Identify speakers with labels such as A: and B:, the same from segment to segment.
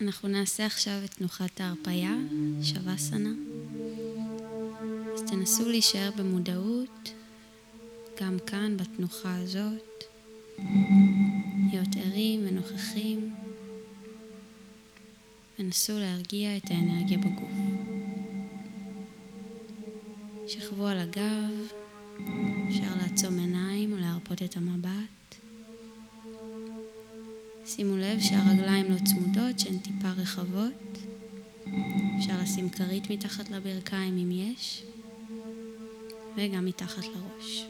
A: אנחנו נעשה עכשיו את תנוחת ההרפייה, שווסנה. אז תנסו להישאר במודעות, גם כאן בתנוחה הזאת, להיות ערים ונוכחים. ונסו להרגיע את האנרגיה בגוף. שכבו על הגב, אפשר לעצום עיניים או להרפות את המבט. שימו לב שהרגליים לא צמודות, שהן טיפה רחבות. אפשר לשים כרית מתחת לברכיים אם יש, וגם מתחת לראש.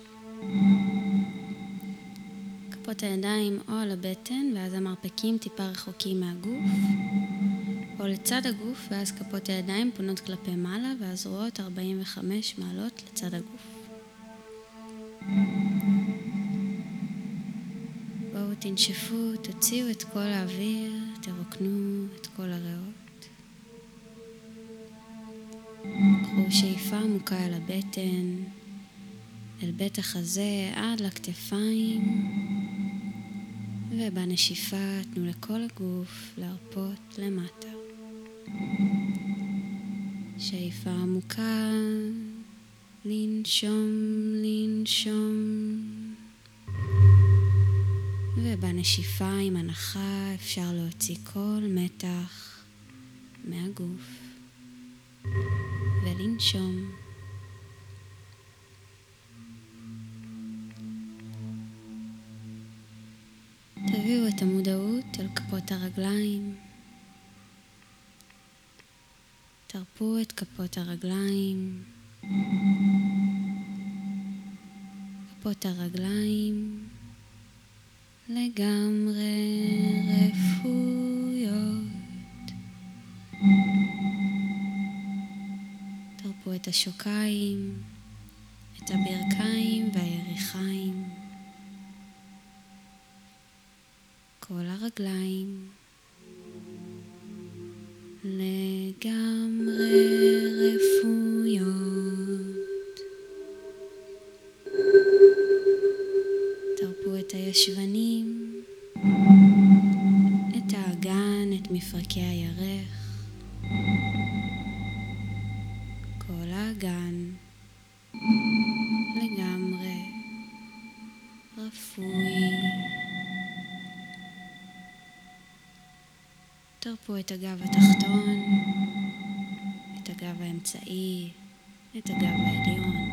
A: כפות הידיים או על הבטן, ואז המרפקים טיפה רחוקים מהגוף, או לצד הגוף, ואז כפות הידיים פונות כלפי מעלה, והזרועות 45 מעלות לצד הגוף. תנשפו, תוציאו את כל האוויר, תרוקנו את כל הריאות. קחו שאיפה עמוקה אל הבטן, אל בית החזה עד לכתפיים, ובנשיפה תנו לכל הגוף להרפות למטה. שאיפה עמוקה, לנשום, לנשום. ובנשיפה עם הנחה אפשר להוציא כל מתח מהגוף ולנשום. תביאו את המודעות אל כפות הרגליים. תרפו את כפות הרגליים. כפות הרגליים לגמרי רפויות. תרפו את השוקיים, את הברכיים והיריחיים, כל הרגליים. לגמרי רפויות. תרפו את הישבנים, מפרקי הירך, כל האגן לגמרי רפוי. תרפו את הגב התחתון, את הגב האמצעי, את הגב העליון,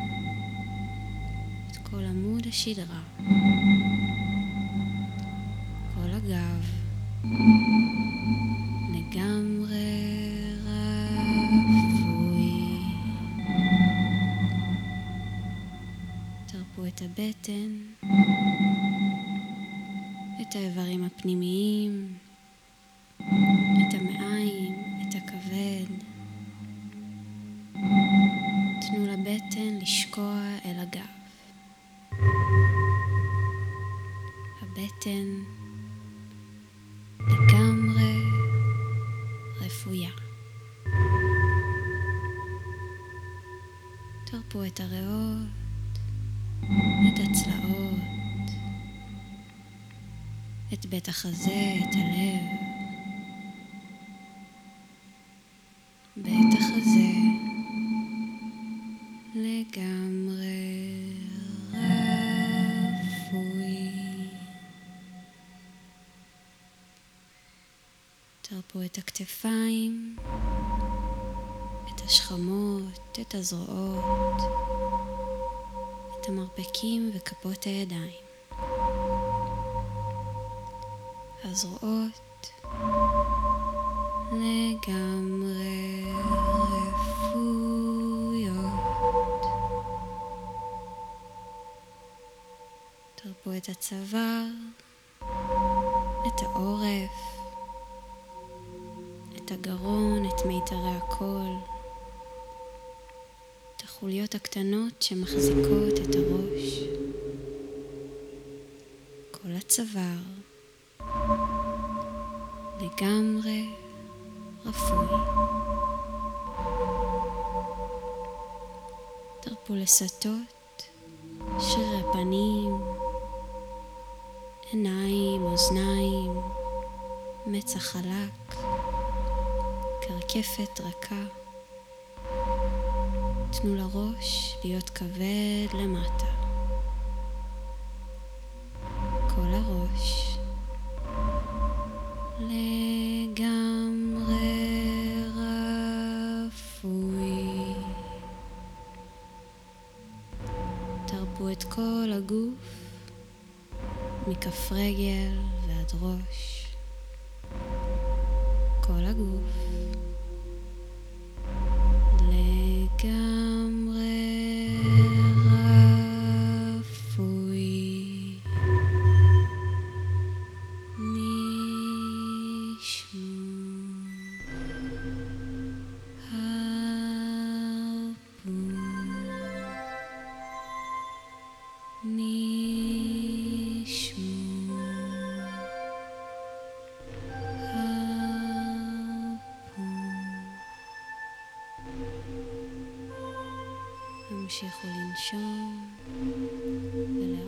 A: את כל עמוד השדרה, תרפו את הבטן, את האיברים הפנימיים, את המעיים, את הכבד. תנו לבטן לשקוע אל הגב. הבטן לגמרי רפויה. תרפו את הריאות, את הצלעות, את בית החזה, את הלב. בית החזה לגמרי רפוי. תרפו את הכתפיים, את השכמות, את הזרועות, המרפקים וכפות הידיים. הזרועות לגמרי רפויות. תרפו את הצוואר, את העורף, את הגרון, את מיתרי הקול, החוליות הקטנות שמחזיקות את הראש, כל הצוואר לגמרי רפוי. תרפו לסטות, שרירי פנים, עיניים, אוזניים, מצח חלק, קרקפת רכה. תנו לראש להיות כבד למטה. כל הראש לגמרי רפוי. תרפו את כל הגוף מכף רגל ועד ראש. כל הגוף תמשיכו לנשום ולהרגיש.